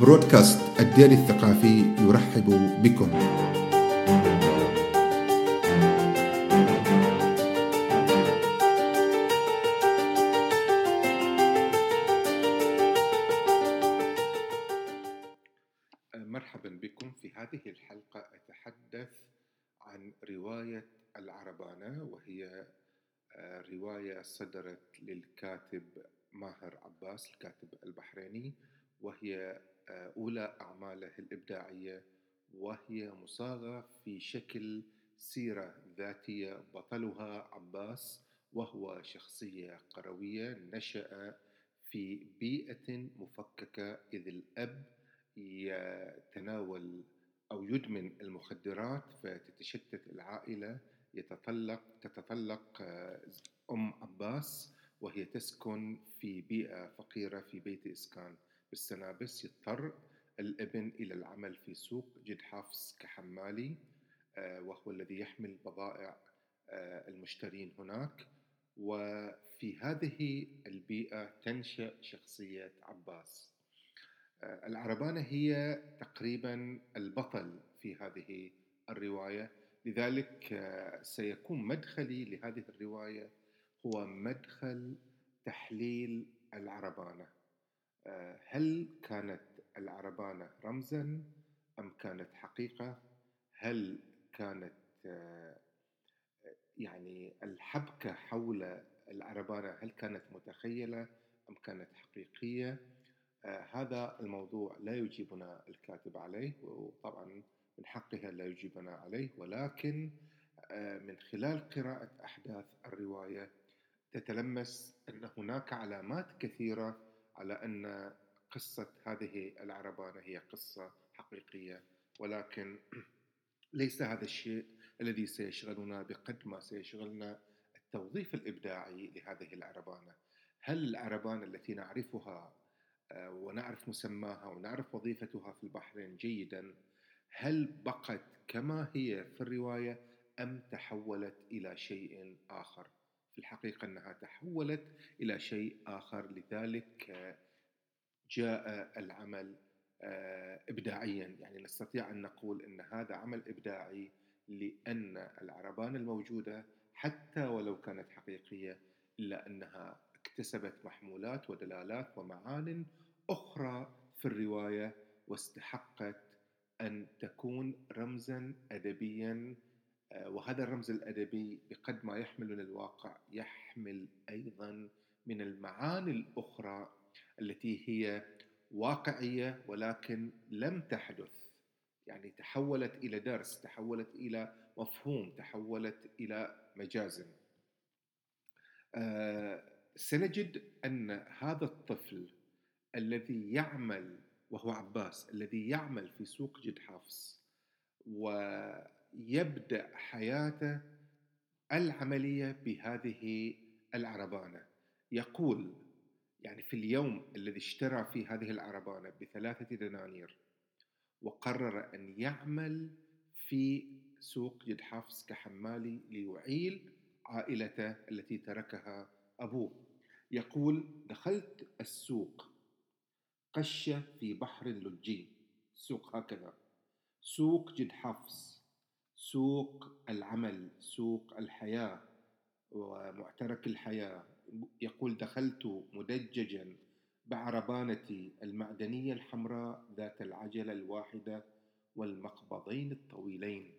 برودكاست الديري الثقافي يرحب بكم. مصاغة في شكل سيرة ذاتية بطلها عباس وهو شخصية قروية نشأ في بيئة مفككة إذ الأب يتناول أو يدمن المخدرات فتتشتت العائلة يتطلق تتطلق آه، أم عباس وهي تسكن في بيئة فقيرة في بيت إسكان. بالسنابس يضطر الابن إلى العمل في سوق جد حافظ كحمالي آه، وهو الذي يحمل بضائع آه، المشترين هناك. وفي هذه البيئة تنشأ شخصية عباس. آه، العربانة هي تقريبا البطل في هذه الرواية. لذلك سيكون مدخلي لهذه الرواية هو مدخل تحليل العربانة. هل كانت العربانة رمزا أم كانت حقيقة؟ هل كانت آه، يعني الحبكة حول العربانة هل كانت متخيلة أم كانت حقيقية؟ آه، هذا الموضوع لا يجيبنا الكاتب عليه وطبعا من حقها لا يجيبنا عليه ولكن من خلال قراءة أحداث الرواية تتلمس أن هناك علامات كثيرة على أن قصة هذه العربانة هي قصة حقيقية ولكن ليس هذا الشيء الذي سيشغلنا بقد ما سيشغلنا التوظيف الإبداعي لهذه العربانة. هل العربانة التي نعرفها آه، ونعرف مسماها ونعرف وظيفتها في البحرين جيدا هل بقت كما هي في الرواية أم تحولت إلى شيء آخر؟ في الحقيقة أنها تحولت إلى شيء آخر لذلك جاء العمل آه، إبداعيا. يعني نستطيع أن نقول أن هذا عمل إبداعي لأن العربان الموجودة حتى ولو كانت حقيقية إلا أنها اكتسبت محمولات ودلالات ومعان أخرى في الرواية واستحقت أن تكون رمزا أدبيا آه، وهذا الرمز الأدبي بقد ما يحمل من الواقع يحمل أيضا من المعاني الأخرى التي هي واقعية ولكن لم تحدث. يعني تحولت إلى درس تحولت إلى مفهوم تحولت إلى مجاز. آه، سنجد أن هذا الطفل الذي يعمل وهو عباس الذي يعمل في سوق جد حفص و يبدأ حياته العملية بهذه العربانة. يقول يعني في اليوم الذي اشترى فيه هذه العربانة بثلاثة دنانير وقرر أن يعمل في سوق جد حفص كحمالي ليعيل عائلته التي تركها أبوه. يقول دخلت السوق قشة في بحر لجي سوق هكذا. سوق جد حفص سوق العمل سوق الحياة ومعترك الحياة. يقول دخلت مدججا بعربانتي المعدنية الحمراء ذات العجلة الواحدة والمقبضين الطويلين.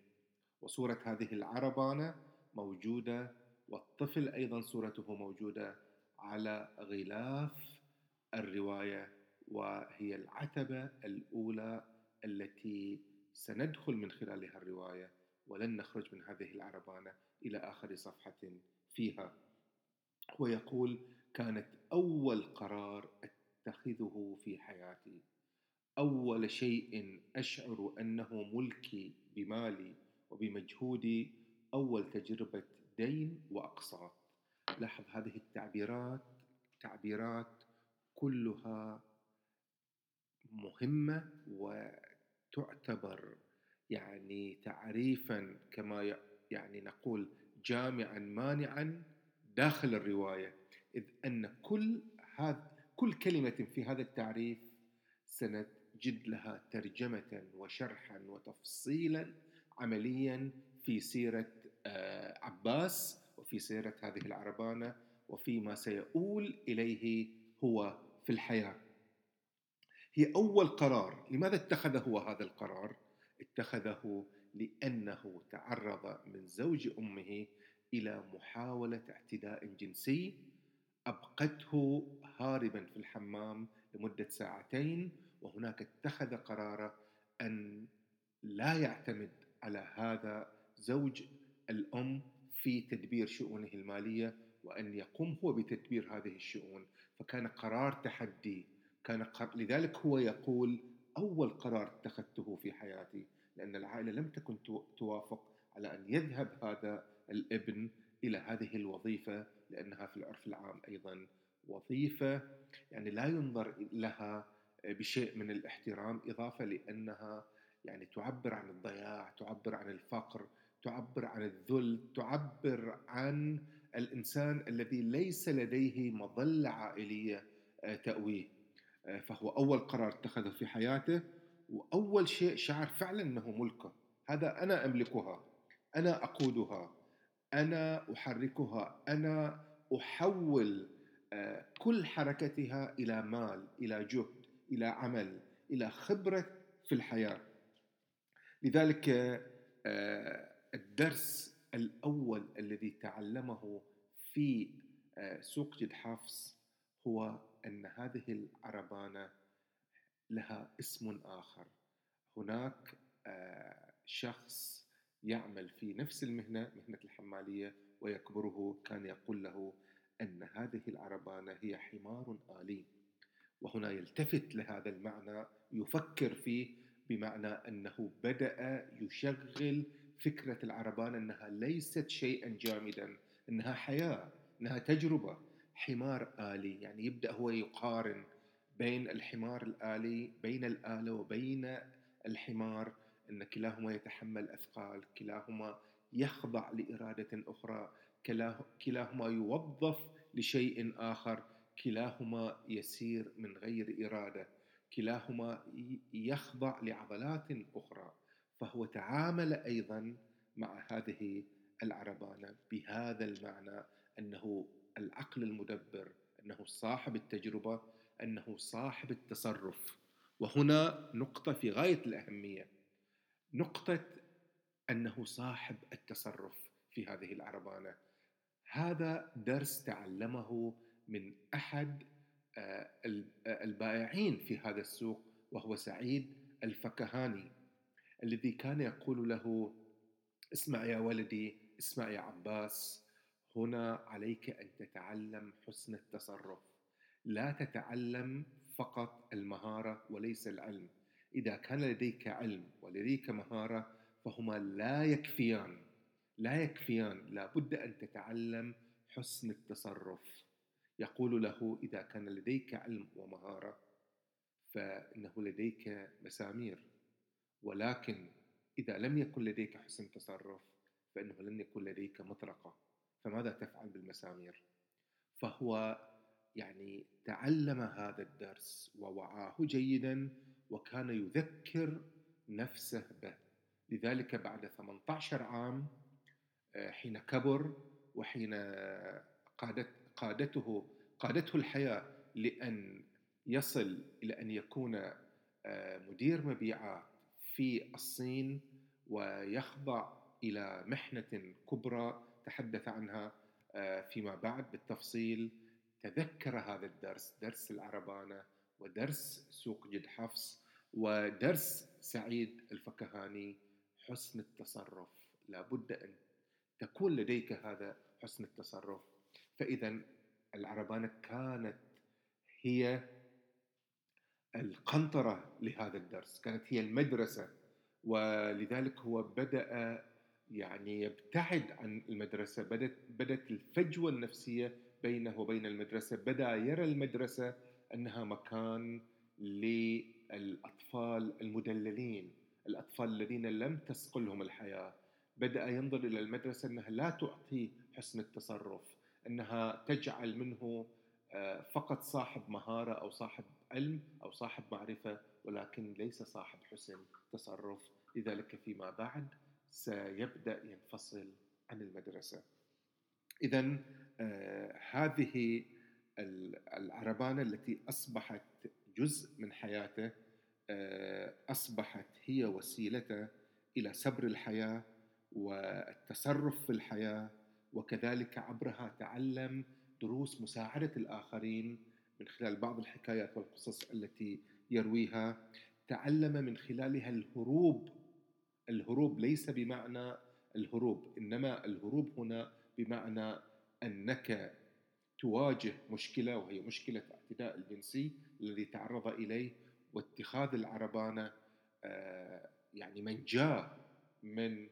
وصورة هذه العربانة موجودة والطفل أيضا صورته موجودة على غلاف الرواية وهي العتبة الأولى التي سندخل من خلالها الرواية ولن نخرج من هذه العربانة إلى آخر صفحة فيها. ويقول كانت أول قرار أتخذه في حياتي. أول شيء أشعر أنه ملكي بمالي وبمجهودي أول تجربة دين وأقساط لاحظ هذه التعبيرات تعبيرات كلها مهمة وتعتبر يعني تعريفا كما يعني نقول جامعا مانعا داخل الرواية إذ أن كل هذا كل كلمة في هذا التعريف جد لها ترجمة وشرحا وتفصيلا عمليا في سيرة آه، عباس وفي سيرة هذه العربانة وفيما سيؤول إليه هو في الحياة هي أول قرار لماذا اتخذ هو هذا القرار؟ اتخذه لأنه تعرض من زوج أمه إلى محاولة اعتداء جنسي أبقته هاربا في الحمام لمدة ساعتين وهناك اتخذ قراره أن لا يعتمد على هذا زوج الأم في تدبير شؤونه المالية وأن يقوم هو بتدبير هذه الشؤون. فكان قرار تحدي. كان قرار لذلك هو يقول أول قرار اتخذته في حياتي لأن العائلة لم تكن توافق على أن يذهب هذا الابن إلى هذه الوظيفة لأنها في العرف العام أيضا وظيفة يعني لا ينظر لها بشيء من الاحترام إضافة لأنها يعني تعبر عن الضياع تعبر عن الفقر تعبر عن الذل تعبر عن الإنسان الذي ليس لديه مظلة عائلية آه، تأويه. آه، فهو أول قرار اتخذه في حياته وأول شيء شعر فعلا أنه ملكه. هذا أنا أملكها أنا أقودها. أنا أحركها أنا أحول آه، كل حركتها إلى مال إلى جهد إلى عمل إلى خبرة في الحياة. لذلك الدرس الأول الذي تعلمه في آه، سوق جد حفص هو أن هذه العربانة لها اسم آخر. هناك آه، شخص يعمل في نفس المهنة مهنة الحمالية ويكبره كان يقول له أن هذه العربانة هي حمار آلي. وهنا يلتفت لهذا المعنى يفكر فيه بمعنى أنه بدأ يشغل فكرة العربان أنها ليست شيئا جامدا أنها حياة أنها تجربة. حمار آلي يعني يبدأ هو يقارن بين الحمار الآلي بين الآلة وبين الحمار. أن كلاهما يتحمل أثقال كلاهما يخضع لإرادة أخرى كلاهما يوظف لشيء آخر كلاهما يسير من غير إرادة كلاهما يخضع لعضلات أخرى. فهو تعامل أيضا مع هذه العربانة بهذا المعنى أنه العقل المدبر أنه صاحب التجربة أنه صاحب التصرف. وهنا نقطة في غاية الأهمية. نقطة أنه صاحب التصرف في هذه العربانة. هذا درس تعلمه من أحد آه، البائعين في هذا السوق وهو سعيد الفكهاني الذي كان يقول له اسمع يا ولدي اسمع يا عباس هنا عليك أن تتعلم حسن التصرف. لا تتعلم فقط المهارة وليس العلم إذا كان لديك علم ولديك مهارة فهما لا يكفيان. لا يكفيان. لابد أن تتعلم حسن التصرف. يقول له إذا كان لديك علم ومهارة فإنه لديك مسامير. ولكن إذا لم يكن لديك حسن تصرف فإنه لن يكون لديك مطرقة. فماذا تفعل بالمسامير؟ فهو يعني تعلم هذا الدرس ووعاه جيدا وكان يذكر نفسه به. لذلك بعد 18 عام آه، حين كبر وحين قادت قادته قادته الحياة لأن يصل إلى أن يكون آه، مدير مبيعات في الصين ويخضع إلى محنة كبرى تحدث عنها آه، فيما بعد بالتفصيل. تذكر هذا الدرس درس العربانة ودرس سوق جد حفص ودرس سعيد الفكهاني حسن التصرف. لابد أن تكون لديك هذا حسن التصرف. فإذا العربانة كانت هي القنطرة لهذا الدرس كانت هي المدرسة ولذلك هو بدأ يعني يبتعد عن المدرسة بدت بدت الفجوة النفسية بينه وبين المدرسة بدأ يرى المدرسة أنها مكان للأطفال المدللين الأطفال الذين لم تسقلهم الحياة. بدأ ينظر إلى المدرسة أنها لا تعطي حسن التصرف أنها تجعل منه آه، فقط صاحب مهارة أو صاحب علم أو صاحب معرفة ولكن ليس صاحب حسن تصرف. لذلك فيما بعد سيبدأ ينفصل عن المدرسة. إذا آه، هذه العربانة التي أصبحت جزء من حياته آه، أصبحت هي وسيلته إلى سبر الحياة والتصرف في الحياة وكذلك عبرها تعلم دروس مساعدة الآخرين من خلال بعض الحكايات والقصص التي يرويها. تعلم من خلالها الهروب الهروب ليس بمعنى الهروب إنما الهروب هنا بمعنى أنك تواجه مشكلة وهي مشكلة الاعتداء الجنسي الذي تعرض إليه واتخاذ العربانة آه، يعني منجاة من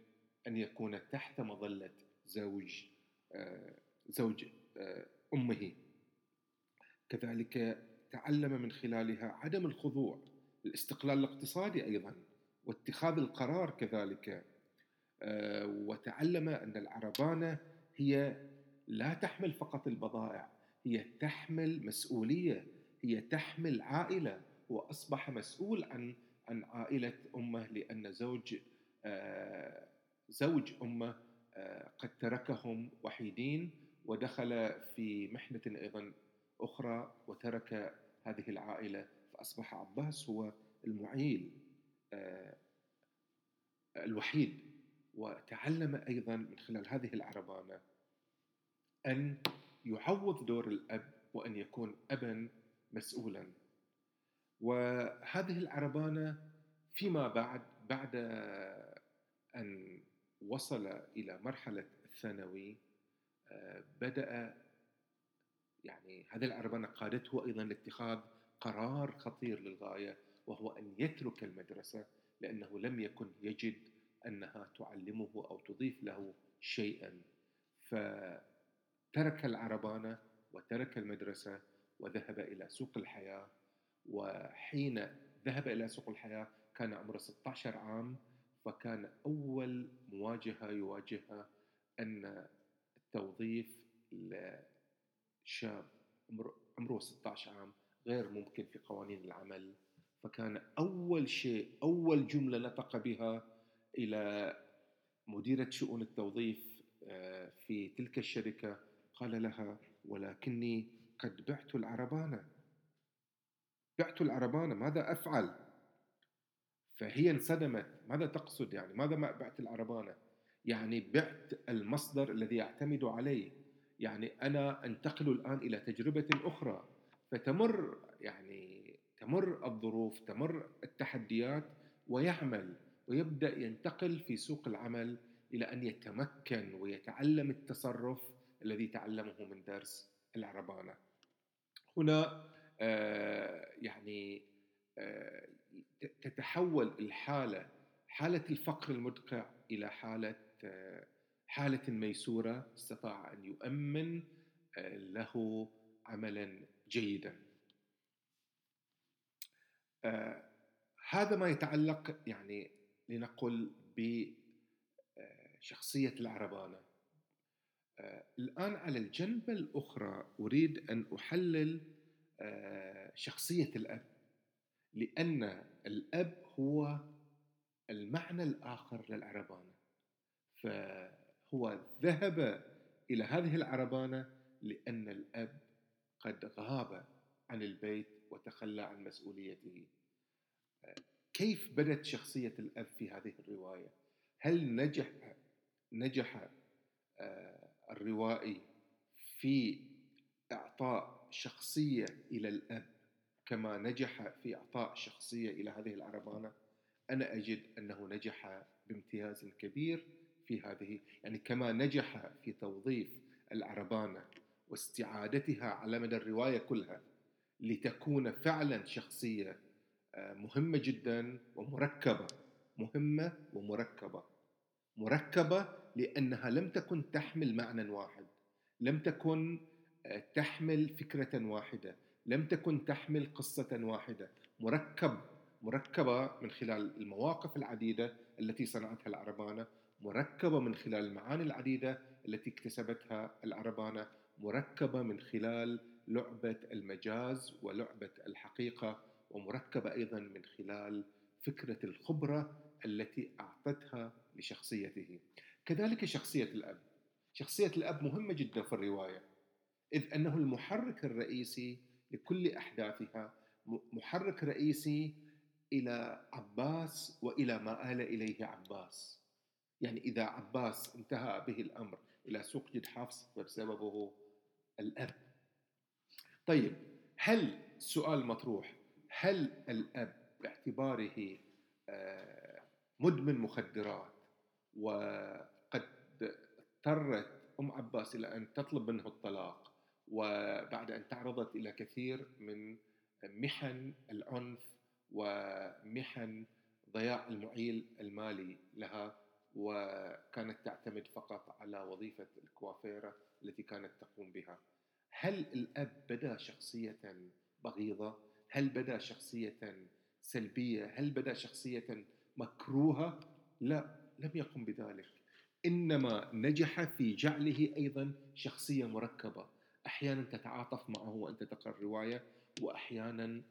أن يكون تحت مظلة زوج آه، زوج آه، أمه. كذلك تعلم من خلالها عدم الخضوع الاستقلال الاقتصادي أيضا واتخاذ القرار كذلك وتعلم أن العربانة هي لا تحمل فقط البضائع هي تحمل مسؤولية هي تحمل عائلة وأصبح مسؤول عن عن عائلة أمه لأن زوج آه، زوج أمه آه، قد تركهم وحيدين ودخل في محنة أيضا أخرى وترك هذه العائلة فأصبح عباس هو المعيل آه، الوحيد وتعلم أيضا من خلال هذه العربانة. أن يعوض دور الأب وأن يكون أبا مسؤولا. وهذه العربانة فيما بعد بعد أن وصل إلى مرحلة الثانوي آه، بدأ يعني هذه العربانة قادته أيضا لاتخاذ قرار خطير للغاية وهو أن يترك المدرسة لأنه لم يكن يجد أنها تعلمه أو تضيف له شيئا. فترك العربانة وترك المدرسة وذهب إلى سوق الحياة وحين ذهب إلى سوق الحياة كان عمره 16 عام فكان أول مواجهة يواجهها أن التوظيف لشاب عمره 16 عام غير ممكن في قوانين العمل. فكان أول شيء أول جملة نطق بها إلى مديرة شؤون التوظيف آه، في تلك الشركة قال لها ولكني قد بعت العربانة بعت العربانة ماذا أفعل؟ فهي انصدمت. ماذا تقصد يعني؟ ماذا ما بعت العربانة يعني بعت المصدر الذي يعتمد عليه. يعني أنا أنتقل الآن إلى تجربة أخرى. فتمر يعني تمر الظروف تمر التحديات ويعمل ويبدأ ينتقل في سوق العمل إلى أن يتمكن ويتعلم التصرف الذي تعلمه من درس العربانة. هنا آه، يعني آه، تتحول الحالة حالة الفقر المدقع إلى حالة آه، حالة ميسورة استطاع أن يؤمن له عملا جيدا. هذا ما يتعلق يعني لنقل بشخصية العربانة الآن على الجنبة الأخرى أريد أن أحلل آه شخصية الأب لأن الأب هو المعنى الآخر للعربانة فهو ذهب إلى هذه العربانة لأن الأب قد غاب عن البيت وتخلى عن مسؤوليته كيف بدت شخصية الأب في هذه الرواية؟ هل نجح نجح آه، الروائي في إعطاء شخصية إلى الأب كما نجح في إعطاء شخصية إلى هذه العربانة؟ أنا أجد أنه نجح بامتياز كبير في هذه يعني كما نجح في توظيف العربانة واستعادتها على مدى الرواية كلها لتكون فعلا شخصية مهمة جدا ومركبة مهمة ومركبة مركبة لأنها لم تكن تحمل معنى واحد لم تكن آه، تحمل فكرة واحدة لم تكن تحمل قصة واحدة. مركب مركبة من خلال المواقف العديدة التي صنعتها العربانة مركبة من خلال المعاني العديدة التي اكتسبتها العربانة مركبة من خلال لعبة المجاز ولعبة الحقيقة ومركبة أيضا من خلال فكرة الخبرة التي أعطتها لشخصيته. كذلك شخصية الأب. شخصية الأب مهمة جدا في الرواية إذ أنه المحرك الرئيسي لكل أحداثها محرك رئيسي إلى عباس وإلى ما آل إليه عباس. يعني إذا عباس انتهى به الأمر إلى سوق جد حفص فبسببه الأب. طيب هل سؤال مطروح هل الأب باعتباره آه، مدمن مخدرات؟ وقد اضطرت أم عباس إلى أن تطلب منه الطلاق وبعد أن تعرضت إلى كثير من محن العنف ومحن ضياع المعيل المالي لها وكانت تعتمد فقط على وظيفة الكوافيرة التي كانت تقوم بها هل الأب بدا شخصية بغيضة؟ هل بدا شخصية سلبية؟ هل بدا شخصية مكروهة؟ لا لم يقم بذلك. إنما نجح في جعله أيضا شخصية مركبة. أحيانا تتعاطف معه وأنت تقرأ الرواية وأحيانا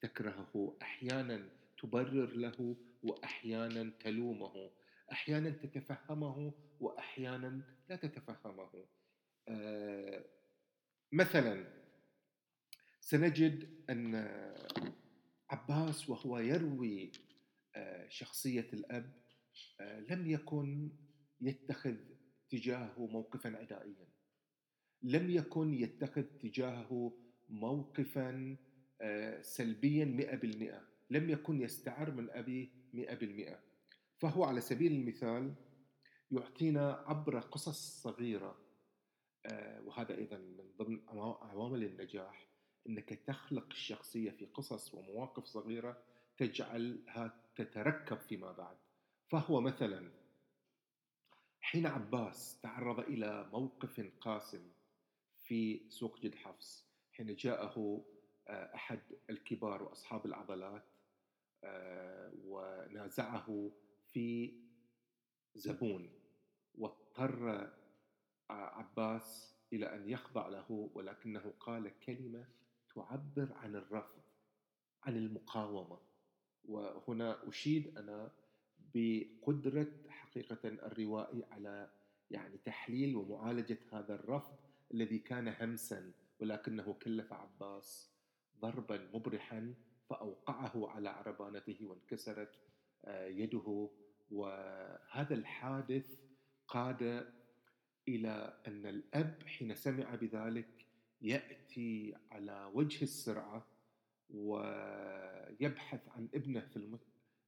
تكرهه. أحيانا تبرر له وأحيانا تلومه. أحيانا تتفهمه وأحيانا لا تتفهمه. آه مثلا سنجد أن عباس وهو يروي آه شخصية الأب آه لم يكن يتخذ تجاهه موقفا عدائيا. لم يكن يتخذ تجاهه موقفا آه، سلبيا مئة بالمئة. لم يكن يستعر من أبيه مئة بالمئة. فهو على سبيل المثال يعطينا عبر قصص صغيرة آه، وهذا أيضا من ضمن عوامل النجاح أنك تخلق الشخصية في قصص ومواقف صغيرة تجعلها تتركب فيما بعد. فهو مثلا حين عباس تعرض إلى موقف قاسم في سوق جد حفص حين جاءه آه، أحد الكبار وأصحاب العضلات آه، ونازعه في زبون واضطر آه، عباس إلى أن يخضع له ولكنه قال كلمة تعبر عن الرفض عن المقاومة. وهنا أشيد أنا بقدرة حقيقة الروائي على يعني تحليل ومعالجة هذا الرفض الذي كان همسا ولكنه كلف عباس ضربا مبرحا فأوقعه على عربانته وانكسرت آه، يده. وهذا الحادث قاد إلى أن الأب حين سمع بذلك يأتي على وجه السرعة ويبحث عن ابنه في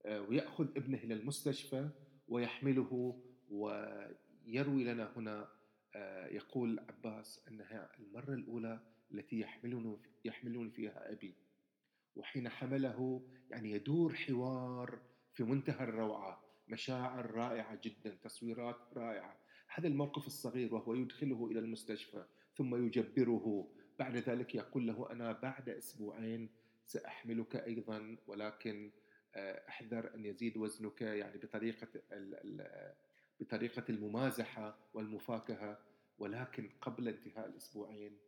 ويأخذ ابنه إلى المستشفى ويحمله ويروي لنا هنا آه، يقول عباس أنها المرة الأولى التي يحملون يحملون فيها أبي. وحين حمله يعني يدور حوار في منتهى الروعة. مشاعر رائعة جدا تصويرات رائعة. هذا الموقف الصغير وهو يدخله إلى المستشفى ثم يجبره. بعد ذلك يقول له أنا بعد أسبوعين سأحملك أيضا ولكن آه، أحذر أن يزيد وزنك يعني بطريقة بطريقة الممازحة والمفاكهة. ولكن قبل انتهاء الأسبوعين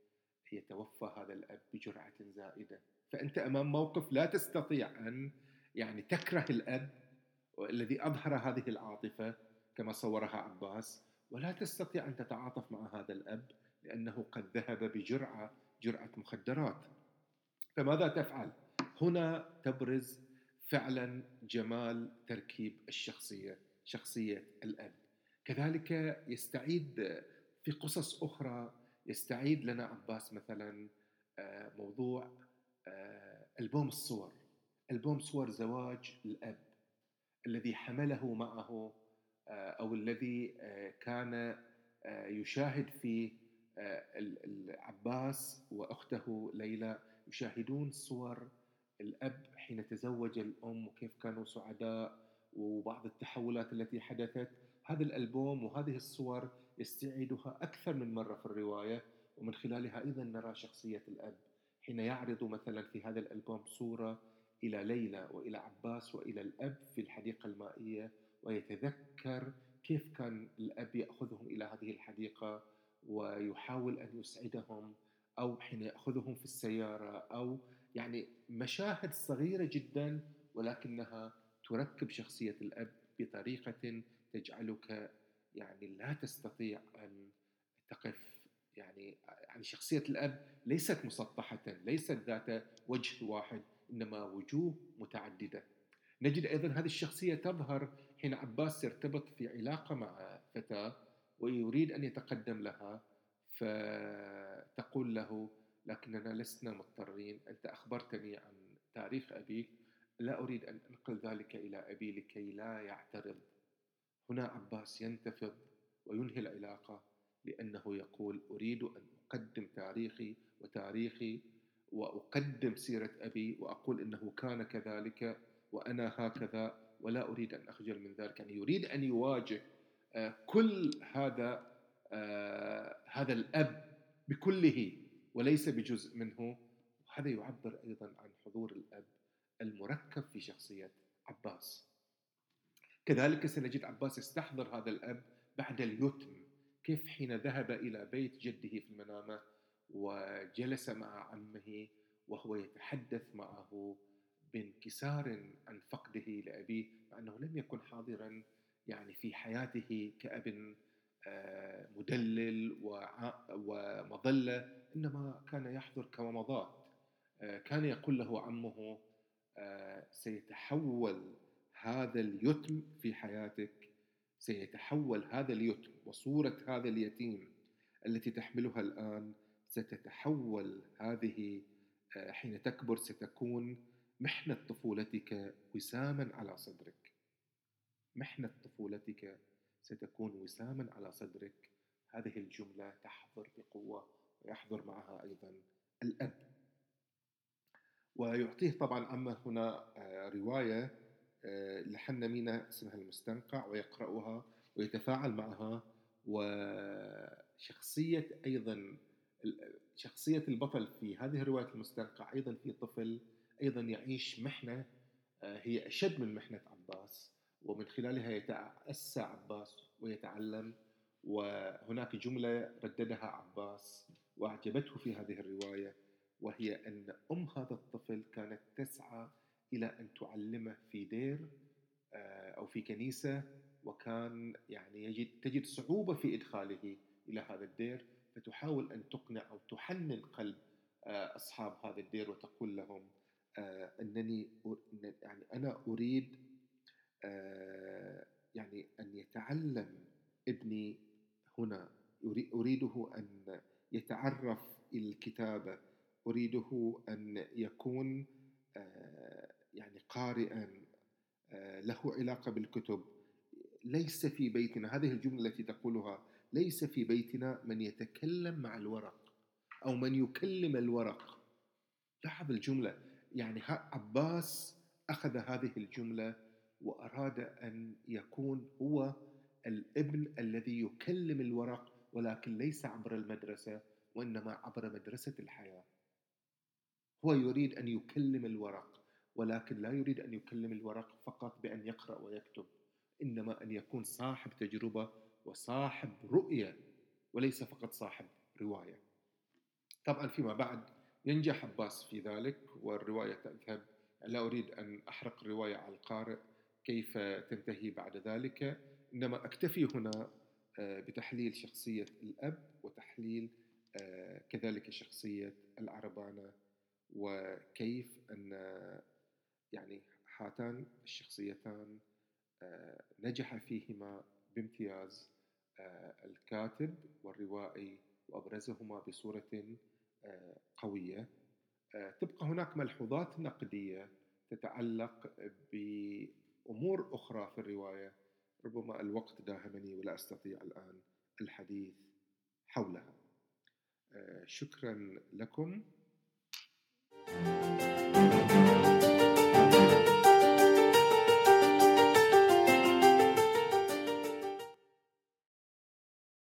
يتوفى هذا الأب بجرعة زائدة. فأنت أمام موقف لا تستطيع أن يعني تكره الأب الذي أظهر هذه العاطفة كما صورها عباس. ولا تستطيع أن تتعاطف مع هذا الأب لأنه قد ذهب بجرعة جرعة مخدرات. فماذا تفعل؟ هنا تبرز فعلا جمال تركيب الشخصية شخصية الأب. كذلك يستعيد في قصص أخرى يستعيد لنا عباس مثلا آه، موضوع آه، ألبوم الصور. ألبوم صور زواج الأب الذي حمله معه آه، أو الذي كان يشاهد فيه العباس وأخته ليلى يشاهدون صور الأب حين تزوج الأم وكيف كانوا سعداء وبعض التحولات التي حدثت هذا الألبوم وهذه الصور يستعيدها أكثر من مرة في الرواية ومن خلالها أيضا نرى شخصية الأب حين يعرض مثلا في هذا الألبوم صورة إلى ليلى وإلى عباس وإلى الأب في الحديقة المائية ويتذكر كيف كان الأب يأخذهم إلى هذه الحديقة ويحاول أن يسعدهم أو حين يأخذهم في السيارة أو يعني مشاهد صغيرة جدا ولكنها تركب شخصية الأب بطريقة تجعلك يعني لا تستطيع أن تقف. يعني يعني شخصية الأب ليست مسطحة ليست ذات وجه واحد إنما وجوه متعددة. نجد أيضا هذه الشخصية تظهر حين عباس يرتبط في علاقة مع فتاة ويريد أن يتقدم لها فتقول له لكننا لسنا مضطرين. أنت أخبرتني عن تاريخ أبيك. لا أريد أن أنقل ذلك إلى أبي لكي لا يعترض. هنا عباس ينتفض وينهي العلاقة لأنه يقول أريد أن أقدم تاريخي وتاريخي وأقدم سيرة أبي وأقول أنه كان كذلك وأنا هكذا ولا أريد أن أخجل من ذلك. يعني يريد أن يواجه آه، كل هذا آه، هذا الأب بكله. وليس بجزء منه. وهذا يعبر أيضا عن حضور الأب المركب في شخصية عباس. كذلك سنجد عباس يستحضر هذا الأب بعد اليتم كيف حين ذهب إلى بيت جده في المنامة وجلس مع عمه وهو يتحدث معه بانكسار عن فقده لأبيه مع أنه لم يكن حاضرا يعني في حياته كأب مدلل ومظلة إنما كان يحضر كومضات آه، كان يقول له عمه آه، سيتحول هذا اليتم في حياتك سيتحول هذا اليتم وصورة هذا اليتيم التي تحملها الآن ستتحول هذه حين تكبر ستكون محنة طفولتك وساما على صدرك. محنة طفولتك ستكون وساما على صدرك. هذه الجملة تحضر بقوة ويحضر معها أيضا الأب. ويعطيه طبعا عمه هنا آه، رواية آه، لحن مينا اسمها المستنقع ويقرأها ويتفاعل معها. وشخصية أيضا شخصية البطل في هذه الرواية المستنقع أيضا في طفل أيضا يعيش محنة آه، هي أشد من محنة عباس. ومن خلالها يتأسى عباس ويتعلم وهناك جملة رددها عباس وأعجبته في هذه الرواية وهي أن أم هذا الطفل كانت تسعى إلى أن تعلمه في دير آه، أو في كنيسة وكان يعني يجد تجد صعوبة في إدخاله إلى هذا الدير فتحاول أن تقنع أو تحنن قلب آه، أصحاب هذا الدير وتقول لهم آه، أنني يعني أنا أريد يعني أن يتعلم ابني هنا. أريده أن يتعرف الكتابة أريده أن يكون آه، يعني قارئا له علاقة بالكتب. ليس في بيتنا هذه الجملة التي تقولها ليس في بيتنا من يتكلم مع الورق أو من يكلم الورق. لاحظ الجملة. يعني عباس أخذ هذه الجملة وأراد أن يكون هو الابن الذي يكلم الورق ولكن ليس عبر المدرسة وإنما عبر مدرسة الحياة. هو يريد أن يكلم الورق ولكن لا يريد أن يكلم الورق فقط بأن يقرأ ويكتب إنما أن يكون صاحب تجربة وصاحب رؤية وليس فقط صاحب رواية. طبعا فيما بعد ينجح عباس في ذلك والرواية تذهب. لا أريد أن أحرق الرواية على القارئ كيف تنتهي بعد ذلك. إنما أكتفي هنا آه، بتحليل شخصية الأب وتحليل آه، كذلك شخصية العربانة وكيف أن يعني هاتان الشخصيتان آه، نجح فيهما بامتياز الكاتب والروائي وأبرزهما بصورة قوية. آه، تبقى هناك ملحوظات نقدية تتعلق أمور أخرى في الرواية ربما الوقت داهمني ولا أستطيع الآن الحديث حولها. آه، شكرا لكم. thank you